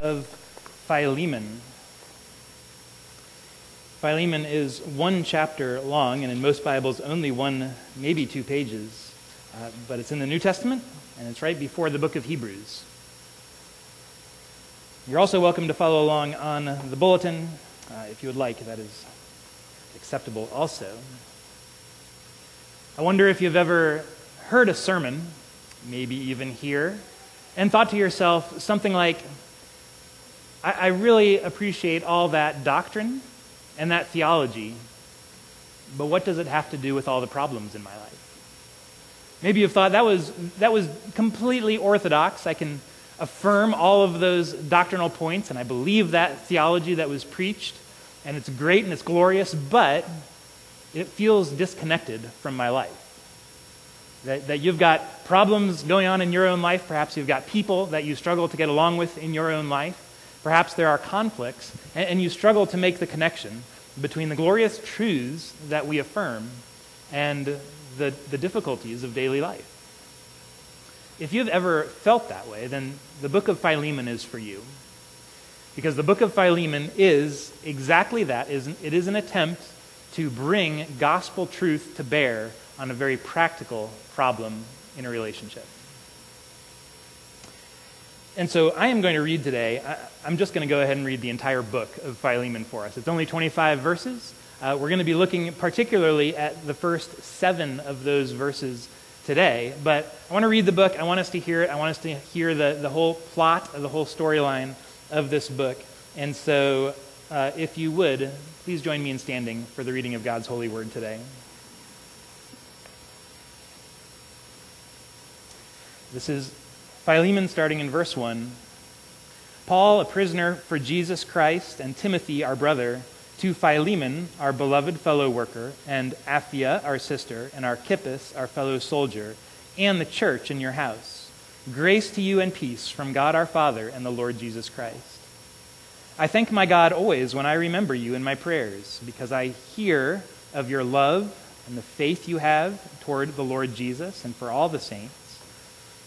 of Philemon. Philemon is one chapter long, and in most Bibles, only one, maybe two pages. Uh, but it's in the New Testament, and it's right before the book of Hebrews. You're also welcome to follow along on the bulletin uh, if you would like. That is acceptable also. I wonder if you've ever heard a sermon, maybe even here, and thought to yourself something like, I, I really appreciate all that doctrine and that theology, but what does it have to do with all the problems in my life? Maybe you've thought that was, that was completely orthodox. I can affirm all of those doctrinal points, and I believe that theology that was preached, and it's great and it's glorious, but it feels disconnected from my life. That, that you've got problems going on in your own life. Perhaps you've got people that you struggle to get along with in your own life. Perhaps there are conflicts, and, and you struggle to make the connection between the glorious truths that we affirm and the, the difficulties of daily life. If you've ever felt that way, then the book of Philemon is for you. Because the book of Philemon is exactly that. It is an attempt to bring gospel truth to bear on a very practical problem in a relationship. And so I am going to read today, I'm just going to go ahead and read the entire book of Philemon for us. It's only 25 verses. Uh, we're going to be looking particularly at the first seven of those verses today. But I want to read the book. I want us to hear it. I want us to hear the, the whole plot the whole storyline of this book. And so, uh, if you would, please join me in standing for the reading of God's holy word today. This is Philemon starting in verse 1. Paul, a prisoner for Jesus Christ, and Timothy, our brother, to Philemon, our beloved fellow worker, and Apphia, our sister, and Archippus, our fellow soldier, and the church in your house. Grace to you and peace from God our Father and the Lord Jesus Christ. I thank my God always when I remember you in my prayers, because I hear of your love and the faith you have toward the Lord Jesus and for all the saints.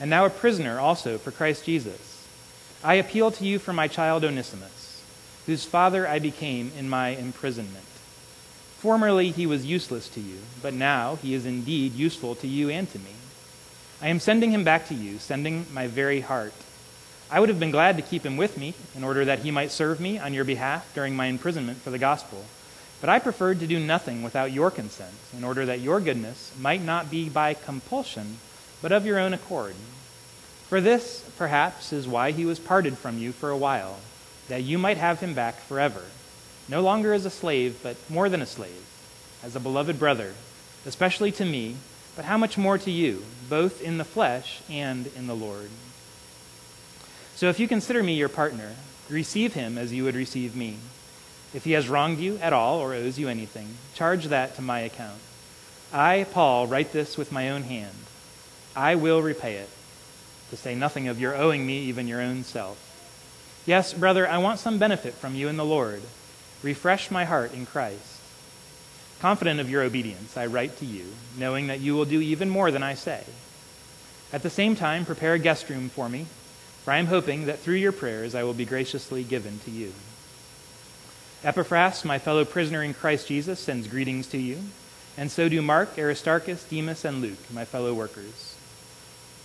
and now a prisoner also for Christ Jesus. I appeal to you for my child Onesimus, whose father I became in my imprisonment. Formerly he was useless to you, but now he is indeed useful to you and to me. I am sending him back to you, sending my very heart. I would have been glad to keep him with me in order that he might serve me on your behalf during my imprisonment for the gospel. But I preferred to do nothing without your consent, in order that your goodness might not be by compulsion but of your own accord. For this, perhaps, is why he was parted from you for a while, that you might have him back forever, no longer as a slave, but more than a slave, as a beloved brother, especially to me, but how much more to you, both in the flesh and in the Lord. So if you consider me your partner, receive him as you would receive me. If he has wronged you at all or owes you anything, charge that to my account. I, Paul, write this with my own hand. I will repay it, to say nothing of your owing me even your own self. Yes, brother, I want some benefit from you in the Lord. Refresh my heart in Christ. Confident of your obedience, I write to you, knowing that you will do even more than I say. At the same time, prepare a guest room for me, for I am hoping that through your prayers I will be graciously given to you. Epaphras, my fellow prisoner in Christ Jesus, sends greetings to you, and so do Mark, Aristarchus, Demas, and Luke, my fellow workers.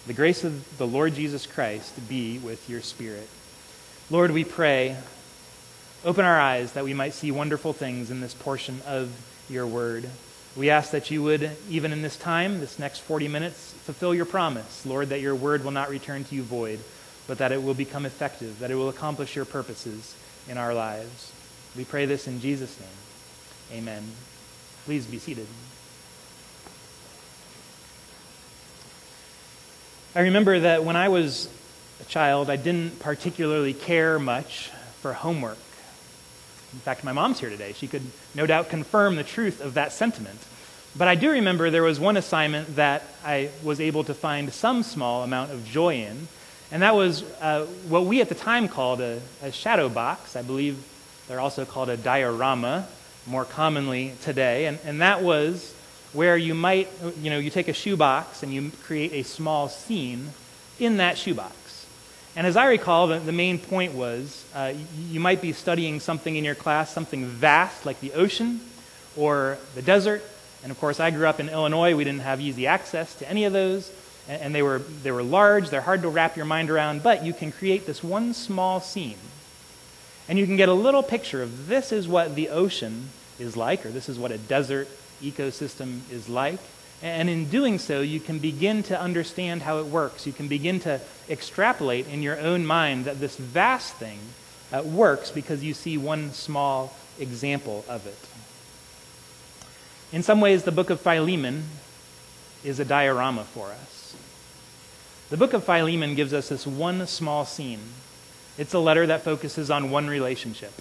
The grace of the Lord Jesus Christ be with your spirit. Lord, we pray, open our eyes that we might see wonderful things in this portion of your word. We ask that you would, even in this time, this next 40 minutes, fulfill your promise, Lord, that your word will not return to you void, but that it will become effective, that it will accomplish your purposes in our lives. We pray this in Jesus' name. Amen. Please be seated. I remember that when I was a child, I didn't particularly care much for homework. In fact, my mom's here today. She could no doubt confirm the truth of that sentiment. But I do remember there was one assignment that I was able to find some small amount of joy in, and that was uh, what we at the time called a, a shadow box. I believe they're also called a diorama more commonly today. And, and that was where you might, you know, you take a shoebox and you create a small scene in that shoebox. And as I recall, the, the main point was uh, you might be studying something in your class, something vast like the ocean or the desert. And of course, I grew up in Illinois. We didn't have easy access to any of those. And, and they, were, they were large, they're hard to wrap your mind around, but you can create this one small scene and you can get a little picture of this is what the ocean is like, or this is what a desert ecosystem is like. And in doing so, you can begin to understand how it works. You can begin to extrapolate in your own mind that this vast thing uh, works because you see one small example of it. In some ways, the book of Philemon is a diorama for us. The book of Philemon gives us this one small scene it's a letter that focuses on one relationship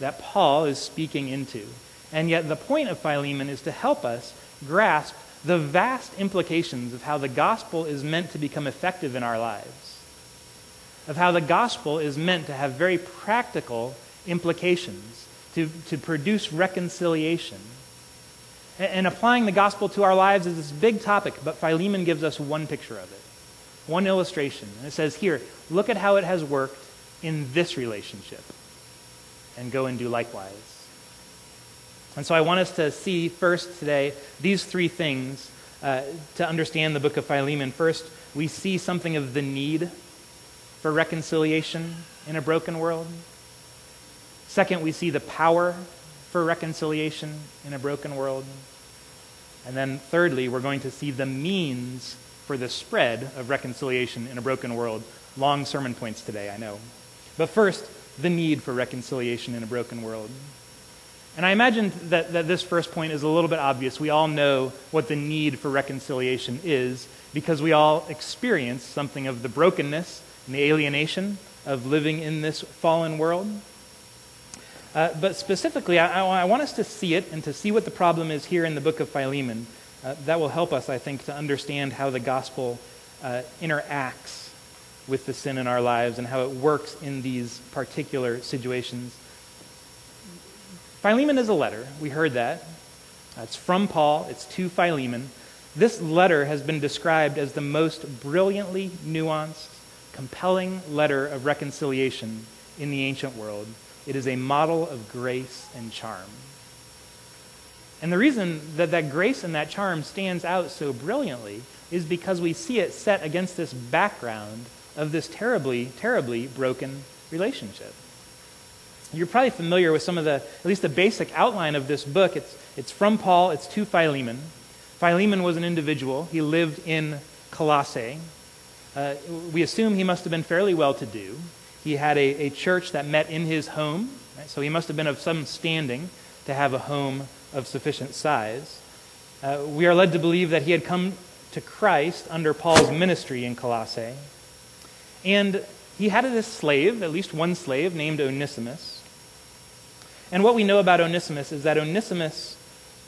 that Paul is speaking into. And yet, the point of Philemon is to help us grasp the vast implications of how the gospel is meant to become effective in our lives, of how the gospel is meant to have very practical implications to, to produce reconciliation. And, and applying the gospel to our lives is this big topic, but Philemon gives us one picture of it, one illustration. And it says, Here, look at how it has worked in this relationship and go and do likewise. And so I want us to see first today these three things uh, to understand the book of Philemon. First, we see something of the need for reconciliation in a broken world. Second, we see the power for reconciliation in a broken world. And then thirdly, we're going to see the means for the spread of reconciliation in a broken world. Long sermon points today, I know. But first, the need for reconciliation in a broken world. And I imagine that, that this first point is a little bit obvious. We all know what the need for reconciliation is because we all experience something of the brokenness and the alienation of living in this fallen world. Uh, but specifically, I, I, want us to see it and to see what the problem is here in the book of Philemon. Uh, that will help us, I think, to understand how the gospel uh, interacts with the sin in our lives and how it works in these particular situations. Philemon is a letter. We heard that. It's from Paul, it's to Philemon. This letter has been described as the most brilliantly nuanced, compelling letter of reconciliation in the ancient world. It is a model of grace and charm. And the reason that that grace and that charm stands out so brilliantly is because we see it set against this background of this terribly, terribly broken relationship. You're probably familiar with some of the, at least the basic outline of this book. It's, it's from Paul, it's to Philemon. Philemon was an individual, he lived in Colossae. Uh, we assume he must have been fairly well to do. He had a, a church that met in his home, right? so he must have been of some standing to have a home of sufficient size. Uh, we are led to believe that he had come to Christ under Paul's ministry in Colossae. And he had this slave, at least one slave, named Onesimus. And what we know about Onesimus is that Onesimus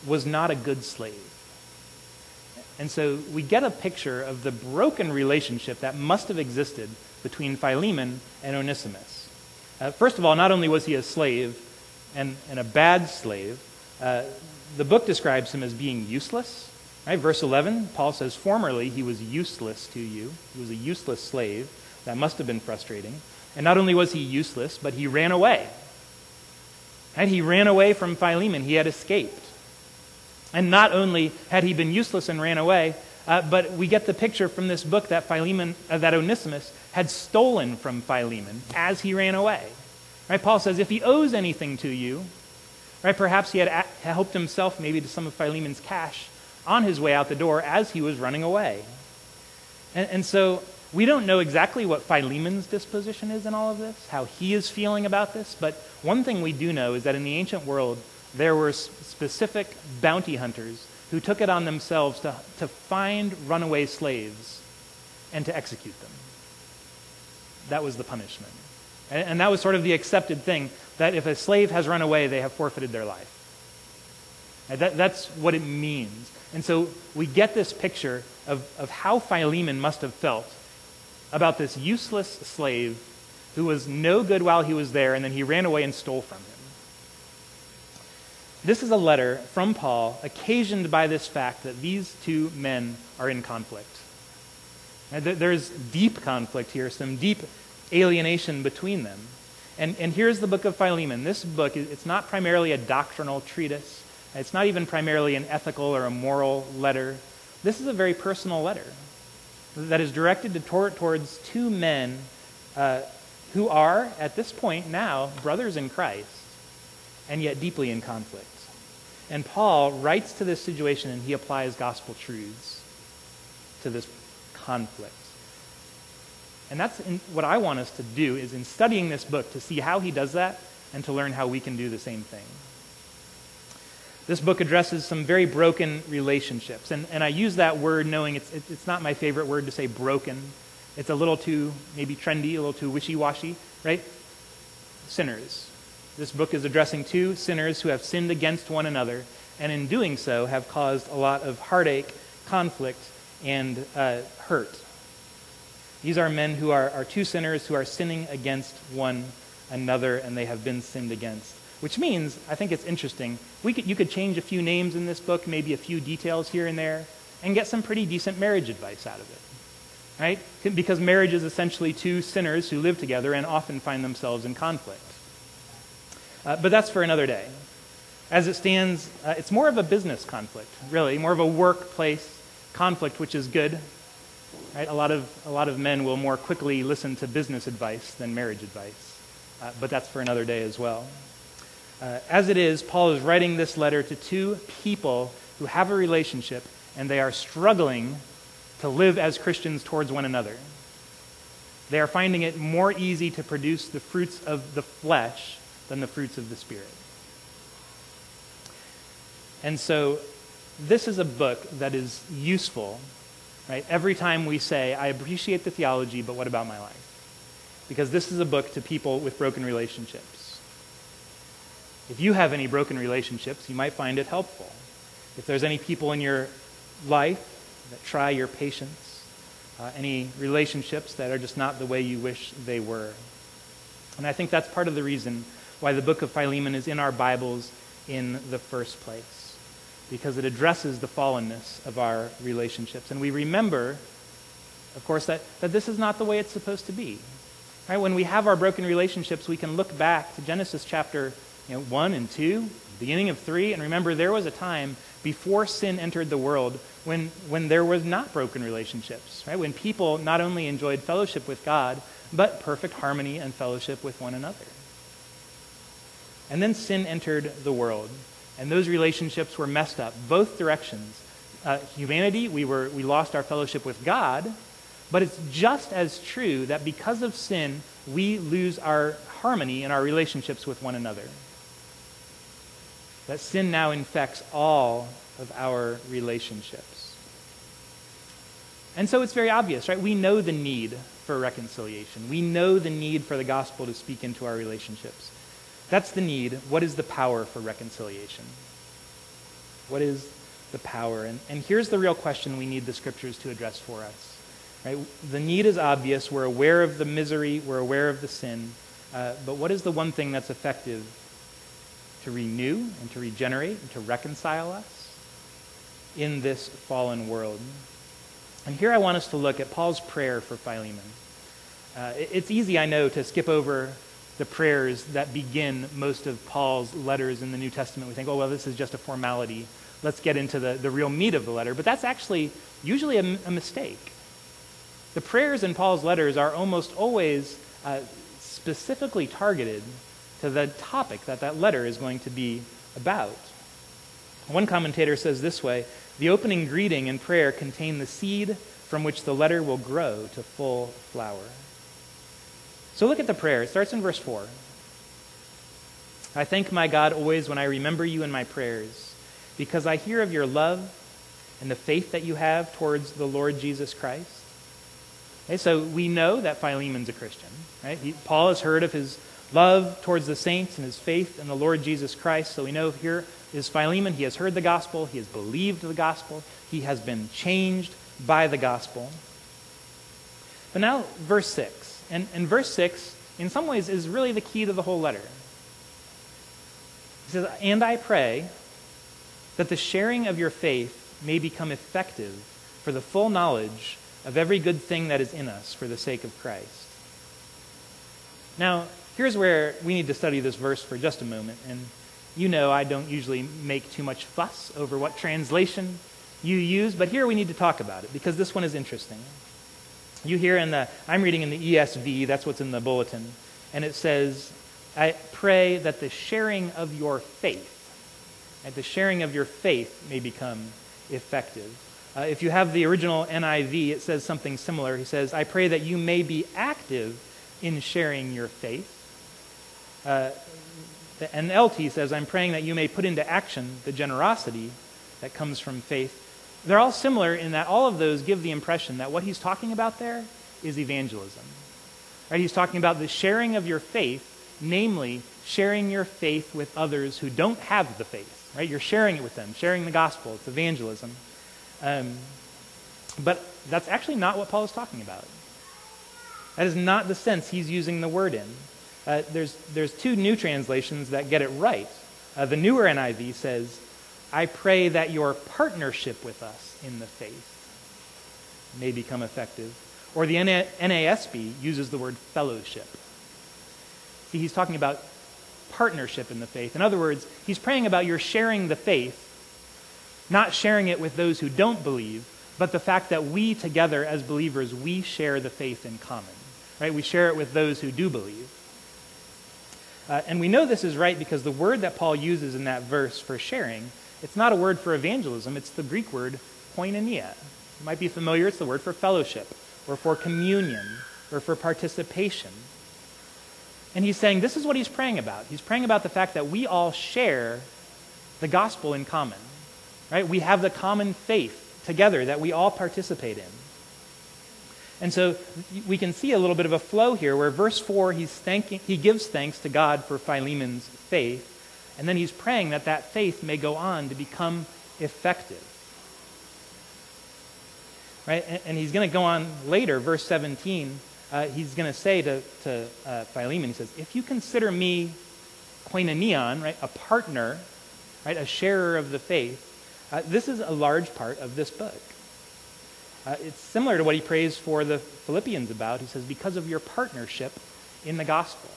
was not a good slave. And so we get a picture of the broken relationship that must have existed between Philemon and Onesimus. Uh, first of all, not only was he a slave and, and a bad slave, uh, the book describes him as being useless. Right? Verse 11, Paul says, Formerly he was useless to you. He was a useless slave. That must have been frustrating. And not only was he useless, but he ran away. And he ran away from Philemon. He had escaped. And not only had he been useless and ran away, uh, but we get the picture from this book that Philemon, uh, that Onesimus had stolen from Philemon as he ran away. Right? Paul says, if he owes anything to you, right, perhaps he had a- helped himself maybe to some of Philemon's cash on his way out the door as he was running away. And, and so we don't know exactly what Philemon's disposition is in all of this, how he is feeling about this, but one thing we do know is that in the ancient world, there were specific bounty hunters who took it on themselves to, to find runaway slaves and to execute them. That was the punishment. And, and that was sort of the accepted thing. that if a slave has run away, they have forfeited their life. That, that's what it means. And so we get this picture of, of how Philemon must have felt about this useless slave who was no good while he was there, and then he ran away and stole from him. This is a letter from Paul occasioned by this fact that these two men are in conflict. There's deep conflict here, some deep alienation between them. And, and here's the book of Philemon. This book, it's not primarily a doctrinal treatise. It's not even primarily an ethical or a moral letter. This is a very personal letter that is directed to, towards two men uh, who are, at this point now, brothers in Christ, and yet deeply in conflict. And Paul writes to this situation and he applies gospel truths to this conflict. And that's what I want us to do is in studying this book to see how he does that and to learn how we can do the same thing. This book addresses some very broken relationships. And, and I use that word knowing it's, it's not my favorite word to say broken. It's a little too maybe trendy, a little too wishy washy, right? Sinners. This book is addressing two sinners who have sinned against one another, and in doing so have caused a lot of heartache, conflict, and uh, hurt. These are men who are, are two sinners who are sinning against one another, and they have been sinned against. Which means, I think it's interesting, we could, you could change a few names in this book, maybe a few details here and there, and get some pretty decent marriage advice out of it. Right? Because marriage is essentially two sinners who live together and often find themselves in conflict. Uh, but that's for another day. As it stands, uh, it's more of a business conflict, really, more of a workplace conflict, which is good. Right? A, lot of, a lot of men will more quickly listen to business advice than marriage advice. Uh, but that's for another day as well. Uh, as it is, Paul is writing this letter to two people who have a relationship and they are struggling to live as Christians towards one another. They are finding it more easy to produce the fruits of the flesh than the fruits of the Spirit. And so, this is a book that is useful, right? Every time we say, I appreciate the theology, but what about my life? Because this is a book to people with broken relationships. If you have any broken relationships, you might find it helpful. If there's any people in your life that try your patience, uh, any relationships that are just not the way you wish they were. And I think that's part of the reason why the book of Philemon is in our Bibles in the first place, because it addresses the fallenness of our relationships. And we remember, of course, that, that this is not the way it's supposed to be. Right? When we have our broken relationships, we can look back to Genesis chapter you know, 1 and 2, beginning of 3. And remember, there was a time before sin entered the world when, when there was not broken relationships, right? When people not only enjoyed fellowship with God, but perfect harmony and fellowship with one another. And then sin entered the world, and those relationships were messed up, both directions. Uh, humanity, we, were, we lost our fellowship with God, but it's just as true that because of sin, we lose our harmony in our relationships with one another that sin now infects all of our relationships. And so it's very obvious, right? We know the need for reconciliation. We know the need for the gospel to speak into our relationships. That's the need. What is the power for reconciliation? What is the power? And, and here's the real question we need the scriptures to address for us. Right? The need is obvious. We're aware of the misery, we're aware of the sin. Uh, but what is the one thing that's effective to renew and to regenerate and to reconcile us in this fallen world. And here I want us to look at Paul's prayer for Philemon. Uh, it's easy, I know, to skip over the prayers that begin most of Paul's letters in the New Testament. We think, oh, well, this is just a formality. Let's get into the, the real meat of the letter. But that's actually usually a, a mistake. The prayers in Paul's letters are almost always uh, specifically targeted to the topic that that letter is going to be about. One commentator says this way The opening greeting and prayer contain the seed from which the letter will grow to full flower. So look at the prayer. It starts in verse 4. I thank my God always when I remember you in my prayers, because I hear of your love and the faith that you have towards the Lord Jesus Christ. Okay, so we know that Philemon's a Christian. Right? He, Paul has heard of his love towards the saints and his faith in the Lord Jesus Christ. So we know here is Philemon. He has heard the gospel, he has believed the gospel, he has been changed by the gospel. But now, verse 6. And, and verse 6, in some ways, is really the key to the whole letter. He says, And I pray that the sharing of your faith may become effective for the full knowledge of every good thing that is in us for the sake of Christ. Now, here's where we need to study this verse for just a moment. And you know I don't usually make too much fuss over what translation you use, but here we need to talk about it because this one is interesting. You hear in the, I'm reading in the ESV, that's what's in the bulletin, and it says, I pray that the sharing of your faith, and the sharing of your faith may become effective. Uh, if you have the original NIV, it says something similar. He says, I pray that you may be active in sharing your faith. Uh, the NLT says, I'm praying that you may put into action the generosity that comes from faith. They're all similar in that all of those give the impression that what he's talking about there is evangelism. Right? He's talking about the sharing of your faith, namely sharing your faith with others who don't have the faith. Right? You're sharing it with them, sharing the gospel. It's evangelism. Um, but that's actually not what Paul is talking about. That is not the sense he's using the word in. Uh, there's, there's two new translations that get it right. Uh, the newer NIV says, I pray that your partnership with us in the faith may become effective. Or the NASB uses the word fellowship. See, he's talking about partnership in the faith. In other words, he's praying about your sharing the faith, not sharing it with those who don't believe, but the fact that we together as believers, we share the faith in common. Right? We share it with those who do believe. Uh, and we know this is right because the word that Paul uses in that verse for sharing, it's not a word for evangelism, it's the Greek word koinonia. You might be familiar, it's the word for fellowship, or for communion, or for participation. And he's saying this is what he's praying about. He's praying about the fact that we all share the gospel in common. Right? We have the common faith together that we all participate in. And so we can see a little bit of a flow here where verse 4, he's thanking, he gives thanks to God for Philemon's faith, and then he's praying that that faith may go on to become effective. Right? And, and he's going to go on later, verse 17, uh, he's going to say to, to uh, Philemon, he says, If you consider me koinonion, right, a partner, right, a sharer of the faith, uh, this is a large part of this book. Uh, it's similar to what he prays for the Philippians about. He says, because of your partnership in the gospel.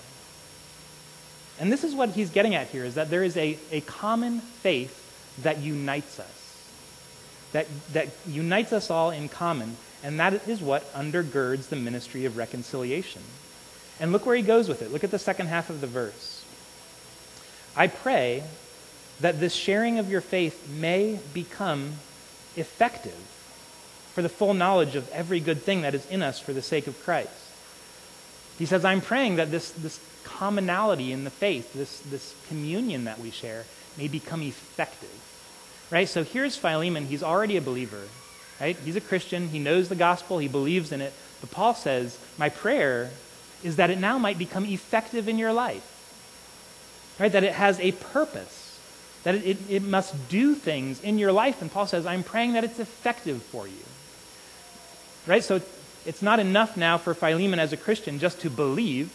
And this is what he's getting at here is that there is a, a common faith that unites us, that, that unites us all in common. And that is what undergirds the ministry of reconciliation. And look where he goes with it. Look at the second half of the verse. I pray that this sharing of your faith may become effective for the full knowledge of every good thing that is in us for the sake of Christ. He says, I'm praying that this, this commonality in the faith, this, this communion that we share, may become effective. Right? So here's Philemon. He's already a believer. Right? He's a Christian. He knows the gospel. He believes in it. But Paul says, My prayer is that it now might become effective in your life. Right? That it has a purpose that it, it, it, must do things in your life. And Paul says, I'm praying that it's effective for you. Right? So it's not enough now for Philemon as a Christian just to believe,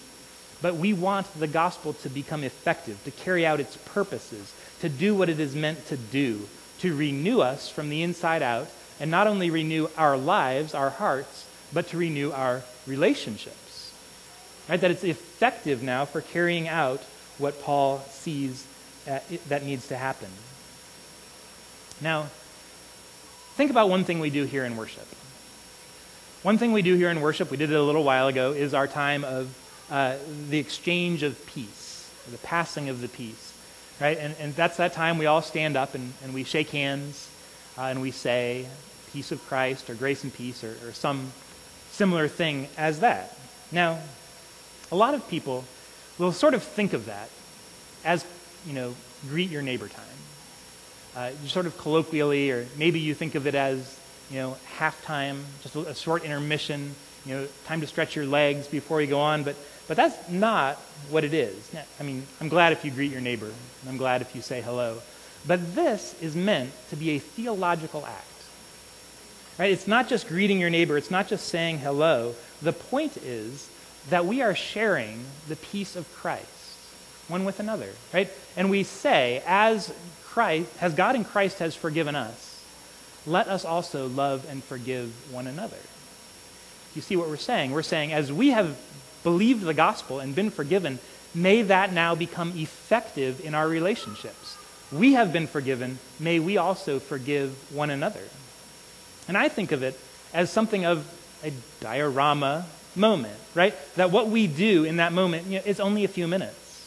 but we want the gospel to become effective, to carry out its purposes, to do what it is meant to do, to renew us from the inside out, and not only renew our lives, our hearts, but to renew our relationships. Right? That it's effective now for carrying out what Paul sees uh, that needs to happen. Now, think about one thing we do here in worship. One thing we do here in worship, we did it a little while ago, is our time of uh, the exchange of peace, the passing of the peace. Right? And, and that's that time we all stand up and, and we shake hands uh, and we say, Peace of Christ or grace and peace or, or some similar thing as that. Now, a lot of people will sort of think of that as, you know, greet your neighbor time. Uh, sort of colloquially, or maybe you think of it as you know, halftime, just a short intermission you know, time to stretch your legs before you go on, but, but that's not what it is. I mean, I'm glad if you greet your neighbor, I'm glad if you say hello. But this is meant to be a theological act. Right? It's not just greeting your neighbor, it's not just saying hello. The point is that we are sharing the peace of Christ one with another, right? And we say, as Christ, as God in Christ has forgiven us, let us also love and forgive one another. You see what we're saying? We're saying, as we have believed the gospel and been forgiven, may that now become effective in our relationships. We have been forgiven, may we also forgive one another. And I think of it as something of a diorama moment, right? That what we do in that moment you know, is only a few minutes.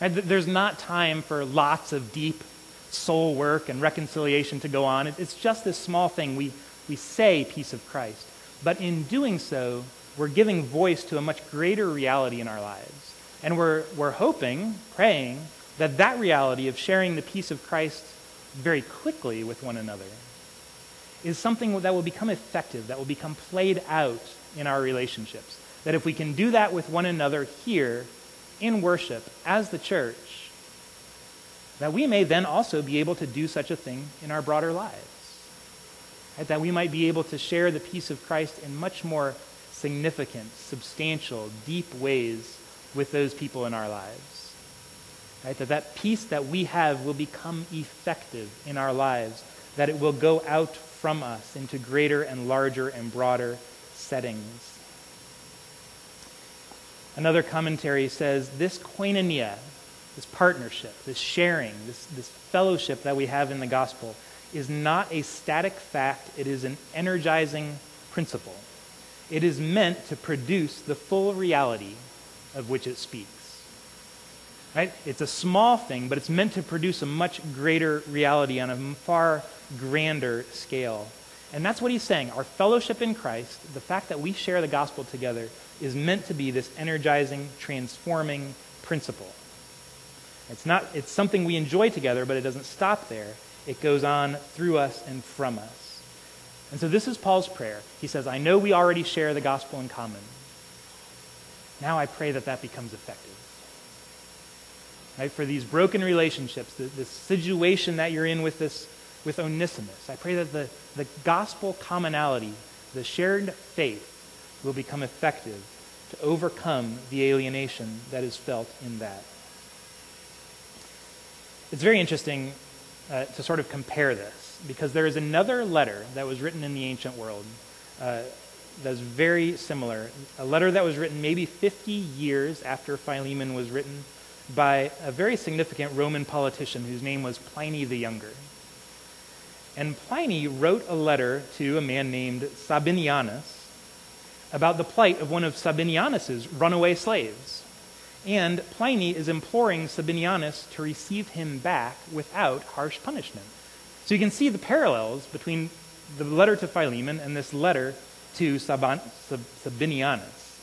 Right? There's not time for lots of deep soul work and reconciliation to go on. It's just this small thing. We, we say peace of Christ. But in doing so, we're giving voice to a much greater reality in our lives. And we're, we're hoping, praying, that that reality of sharing the peace of Christ very quickly with one another is something that will become effective, that will become played out in our relationships. That if we can do that with one another here in worship as the church, that we may then also be able to do such a thing in our broader lives. Right? That we might be able to share the peace of Christ in much more significant, substantial, deep ways with those people in our lives. Right? That that peace that we have will become effective in our lives, that it will go out from us into greater and larger and broader settings. Another commentary says this koinonia, this partnership, this sharing, this, this fellowship that we have in the gospel is not a static fact, it is an energizing principle. It is meant to produce the full reality of which it speaks. Right? It's a small thing, but it's meant to produce a much greater reality on a far grander scale. And that's what he's saying. Our fellowship in Christ, the fact that we share the gospel together, is meant to be this energizing, transforming principle. It's, not, it's something we enjoy together, but it doesn't stop there. It goes on through us and from us. And so this is Paul's prayer. He says, I know we already share the gospel in common. Now I pray that that becomes effective. Right? For these broken relationships, the, the situation that you're in with this with Onesimus, I pray that the, the gospel commonality, the shared faith, will become effective to overcome the alienation that is felt in that. It's very interesting uh, to sort of compare this because there is another letter that was written in the ancient world uh, that's very similar. A letter that was written maybe 50 years after Philemon was written by a very significant Roman politician whose name was Pliny the Younger. And Pliny wrote a letter to a man named Sabinianus about the plight of one of Sabinianus's runaway slaves. And Pliny is imploring Sabinianus to receive him back without harsh punishment. So you can see the parallels between the letter to Philemon and this letter to Saban, Sab, Sabinianus.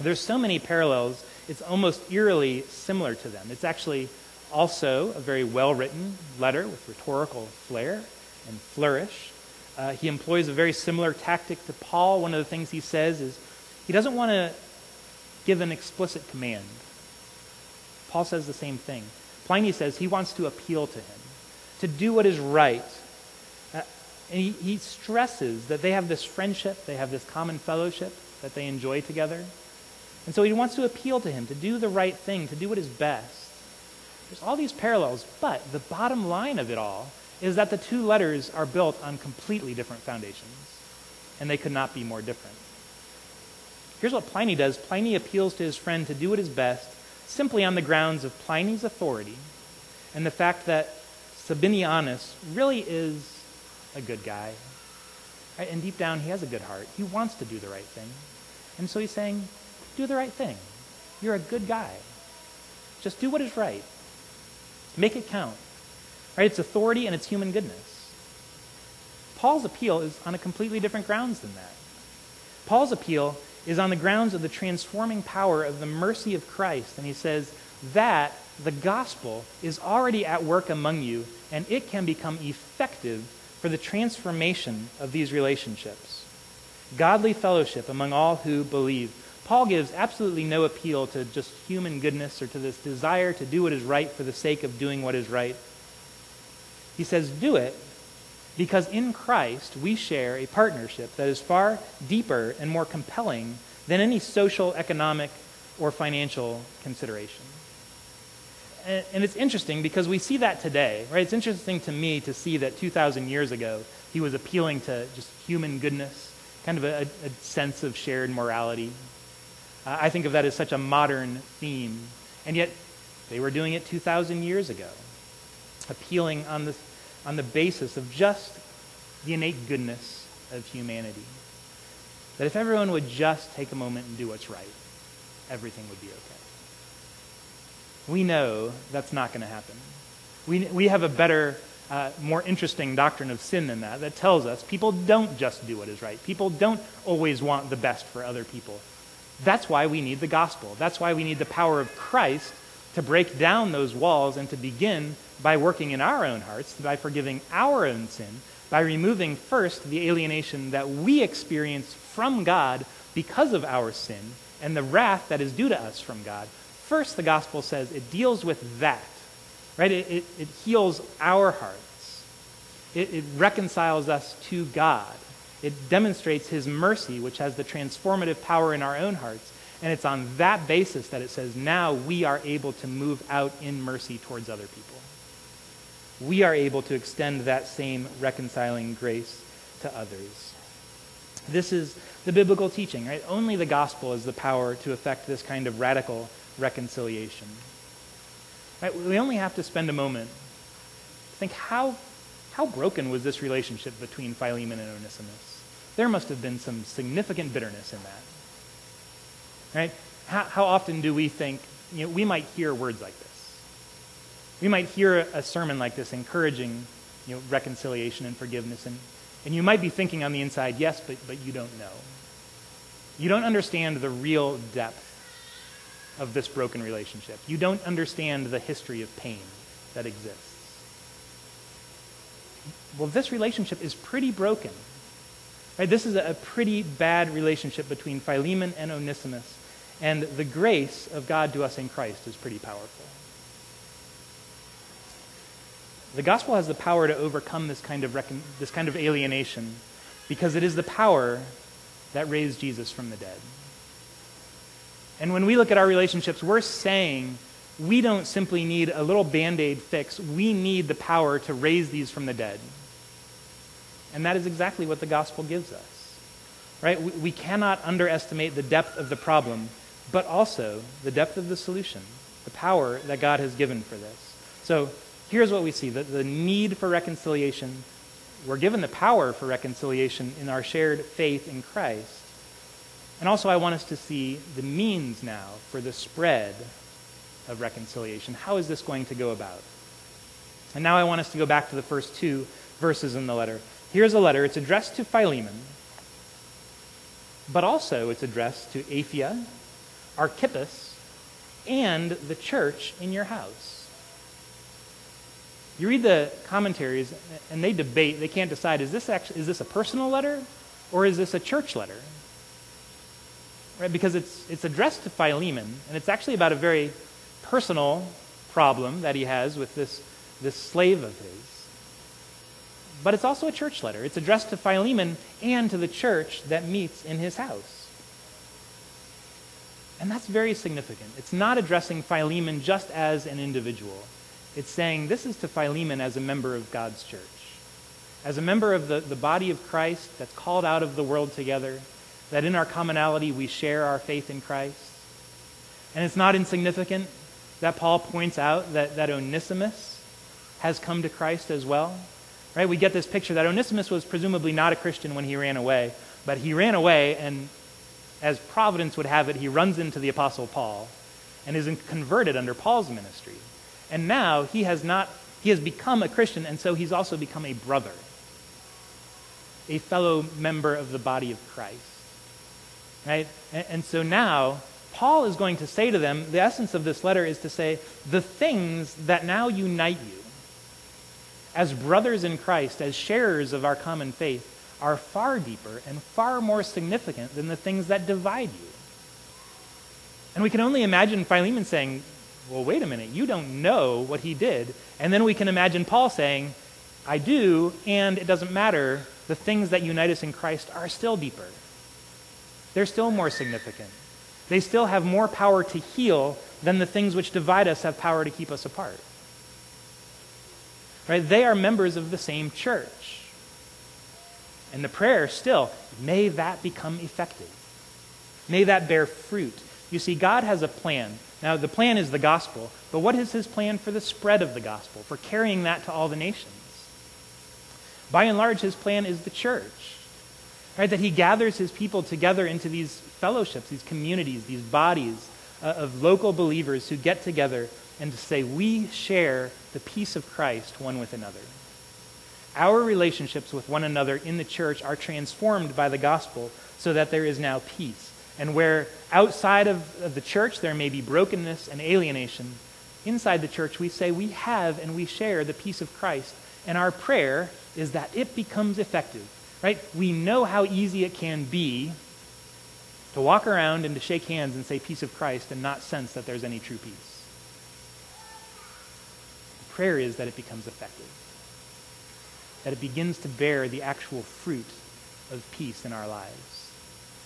There's so many parallels, it's almost eerily similar to them. It's actually also a very well written letter with rhetorical flair and flourish. Uh, he employs a very similar tactic to Paul. One of the things he says is he doesn't want to give an explicit command. Paul says the same thing. Pliny says he wants to appeal to him, to do what is right. Uh, and he, he stresses that they have this friendship, they have this common fellowship that they enjoy together. And so he wants to appeal to him, to do the right thing, to do what is best. There's all these parallels, but the bottom line of it all is that the two letters are built on completely different foundations, and they could not be more different. Here's what Pliny does Pliny appeals to his friend to do what is best simply on the grounds of Pliny's authority and the fact that Sabinianus really is a good guy. And deep down, he has a good heart. He wants to do the right thing. And so he's saying, do the right thing. You're a good guy. Just do what is right. Make it count. Right? It's authority and it's human goodness. Paul's appeal is on a completely different grounds than that. Paul's appeal is on the grounds of the transforming power of the mercy of Christ. And he says that the gospel is already at work among you, and it can become effective for the transformation of these relationships. godly fellowship among all who believe. Paul gives absolutely no appeal to just human goodness or to this desire to do what is right for the sake of doing what is right. He says, do it because in Christ we share a partnership that is far deeper and more compelling than any social, economic, or financial consideration. And, and it's interesting because we see that today, right? It's interesting to me to see that 2,000 years ago he was appealing to just human goodness, kind of a, a sense of shared morality. Uh, I think of that as such a modern theme. And yet they were doing it 2,000 years ago, appealing on the, on the basis of just the innate goodness of humanity. That if everyone would just take a moment and do what's right, everything would be okay. We know that's not going to happen. We, we have a better, uh, more interesting doctrine of sin than that that tells us people don't just do what is right. People don't always want the best for other people. That's why we need the gospel. That's why we need the power of Christ to break down those walls and to begin by working in our own hearts, by forgiving our own sin, by removing first the alienation that we experience from God because of our sin and the wrath that is due to us from God. First, the gospel says it deals with that, right? It, it, it heals our hearts, it, it reconciles us to God. It demonstrates his mercy, which has the transformative power in our own hearts. And it's on that basis that it says now we are able to move out in mercy towards other people. We are able to extend that same reconciling grace to others. This is the biblical teaching, right? Only the gospel is the power to effect this kind of radical reconciliation. Right? We only have to spend a moment to think how, how broken was this relationship between Philemon and Onesimus? There must have been some significant bitterness in that. Right? How, how often do we think, you know, we might hear words like this? We might hear a sermon like this encouraging you know, reconciliation and forgiveness, and, and you might be thinking on the inside, yes, but, but you don't know. You don't understand the real depth of this broken relationship. You don't understand the history of pain that exists. Well, this relationship is pretty broken. Right? This is a pretty bad relationship between Philemon and Onesimus, and the grace of God to us in Christ is pretty powerful. The gospel has the power to overcome this kind of, recon- this kind of alienation because it is the power that raised Jesus from the dead. And when we look at our relationships, we're saying we don't simply need a little band aid fix, we need the power to raise these from the dead. And that is exactly what the gospel gives us. Right? We, we cannot underestimate the depth of the problem, but also the depth of the solution, the power that God has given for this. So here's what we see the, the need for reconciliation. We're given the power for reconciliation in our shared faith in Christ. And also, I want us to see the means now for the spread of reconciliation. How is this going to go about? And now I want us to go back to the first two verses in the letter. Here's a letter. It's addressed to Philemon, but also it's addressed to Apphia, Archippus, and the church in your house. You read the commentaries, and they debate. They can't decide is this, actually, is this a personal letter or is this a church letter? right? Because it's, it's addressed to Philemon, and it's actually about a very personal problem that he has with this, this slave of his. But it's also a church letter. It's addressed to Philemon and to the church that meets in his house. And that's very significant. It's not addressing Philemon just as an individual. It's saying this is to Philemon as a member of God's church, as a member of the, the body of Christ that's called out of the world together that in our commonality we share our faith in Christ. And it's not insignificant that Paul points out that, that Onesimus has come to Christ as well. Right? We get this picture that Onesimus was presumably not a Christian when he ran away, but he ran away, and as providence would have it, he runs into the Apostle Paul and is converted under Paul's ministry. And now he has not he has become a Christian, and so he's also become a brother, a fellow member of the body of Christ. Right? And, and so now, Paul is going to say to them, the essence of this letter is to say, the things that now unite you as brothers in Christ, as sharers of our common faith, are far deeper and far more significant than the things that divide you. And we can only imagine Philemon saying, Well, wait a minute, you don't know what he did. And then we can imagine Paul saying, I do, and it doesn't matter. The things that unite us in Christ are still deeper, they're still more significant. They still have more power to heal than the things which divide us have power to keep us apart. Right? They are members of the same church. And the prayer still, may that become effective. May that bear fruit. You see, God has a plan. Now, the plan is the gospel, but what is his plan for the spread of the gospel, for carrying that to all the nations? By and large, his plan is the church. Right? That he gathers his people together into these fellowships, these communities, these bodies uh, of local believers who get together and to say, we share the peace of Christ one with another. Our relationships with one another in the church are transformed by the gospel so that there is now peace. And where outside of, of the church there may be brokenness and alienation, inside the church we say we have and we share the peace of Christ. And our prayer is that it becomes effective. Right? We know how easy it can be to walk around and to shake hands and say peace of Christ and not sense that there's any true peace. Prayer is that it becomes effective, that it begins to bear the actual fruit of peace in our lives.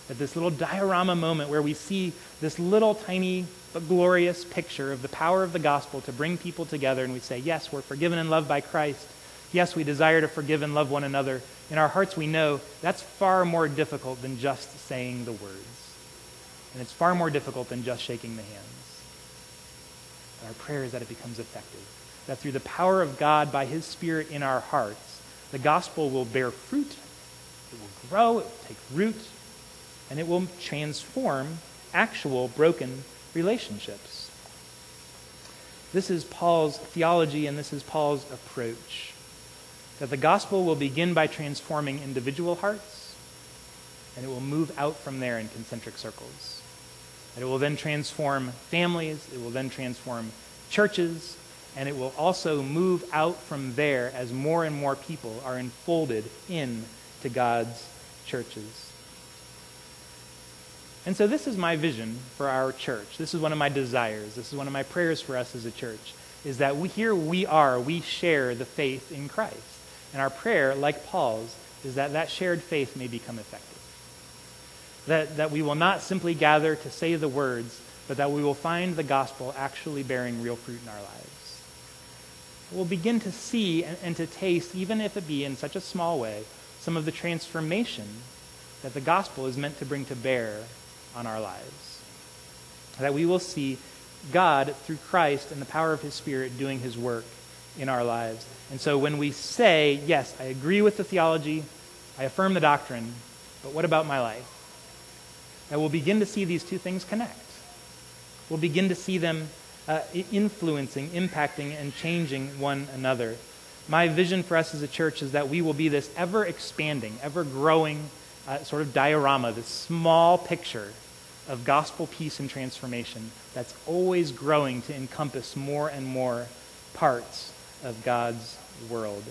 That this little diorama moment where we see this little tiny but glorious picture of the power of the gospel to bring people together and we say, yes, we're forgiven and loved by Christ. Yes, we desire to forgive and love one another. In our hearts, we know that's far more difficult than just saying the words. And it's far more difficult than just shaking the hands. But our prayer is that it becomes effective. That through the power of God by his Spirit in our hearts, the gospel will bear fruit, it will grow, it will take root, and it will transform actual broken relationships. This is Paul's theology and this is Paul's approach. That the gospel will begin by transforming individual hearts, and it will move out from there in concentric circles. And it will then transform families, it will then transform churches, and it will also move out from there as more and more people are enfolded in to God's churches. And so this is my vision for our church. This is one of my desires. This is one of my prayers for us as a church is that we, here we are, we share the faith in Christ. And our prayer, like Paul's, is that that shared faith may become effective that, that we will not simply gather to say the words, but that we will find the gospel actually bearing real fruit in our lives. We'll begin to see and, and to taste, even if it be in such a small way, some of the transformation that the gospel is meant to bring to bear on our lives. That we will see God, through Christ and the power of his Spirit, doing his work in our lives. And so when we say, yes, I agree with the theology, I affirm the doctrine, but what about my life? that we'll begin to see these two things connect. We'll begin to see them uh, influencing, impacting, and changing one another. My vision for us as a church is that we will be this ever expanding, ever growing uh, sort of diorama, this small picture of gospel peace and transformation that's always growing to encompass more and more parts of God's world.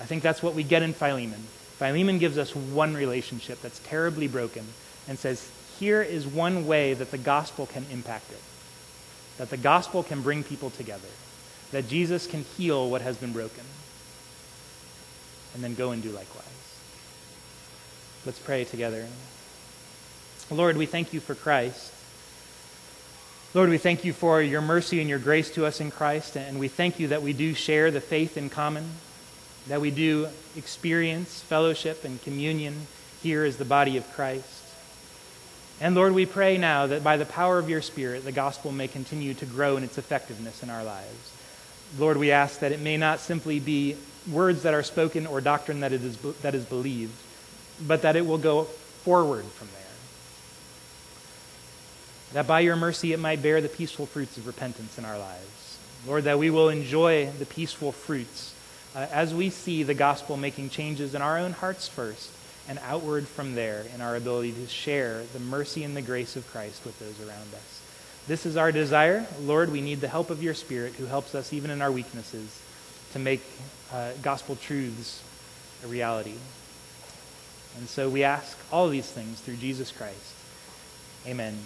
I think that's what we get in Philemon. Philemon gives us one relationship that's terribly broken and says, here is one way that the gospel can impact it, that the gospel can bring people together, that Jesus can heal what has been broken, and then go and do likewise. Let's pray together. Lord, we thank you for Christ. Lord, we thank you for your mercy and your grace to us in Christ, and we thank you that we do share the faith in common, that we do experience fellowship and communion here as the body of Christ. And Lord, we pray now that by the power of your Spirit, the gospel may continue to grow in its effectiveness in our lives. Lord, we ask that it may not simply be words that are spoken or doctrine that, it is, that is believed, but that it will go forward from there. That by your mercy it might bear the peaceful fruits of repentance in our lives. Lord, that we will enjoy the peaceful fruits uh, as we see the gospel making changes in our own hearts first and outward from there in our ability to share the mercy and the grace of Christ with those around us. This is our desire. Lord, we need the help of your Spirit who helps us even in our weaknesses to make uh, gospel truths a reality. And so we ask all these things through Jesus Christ. Amen.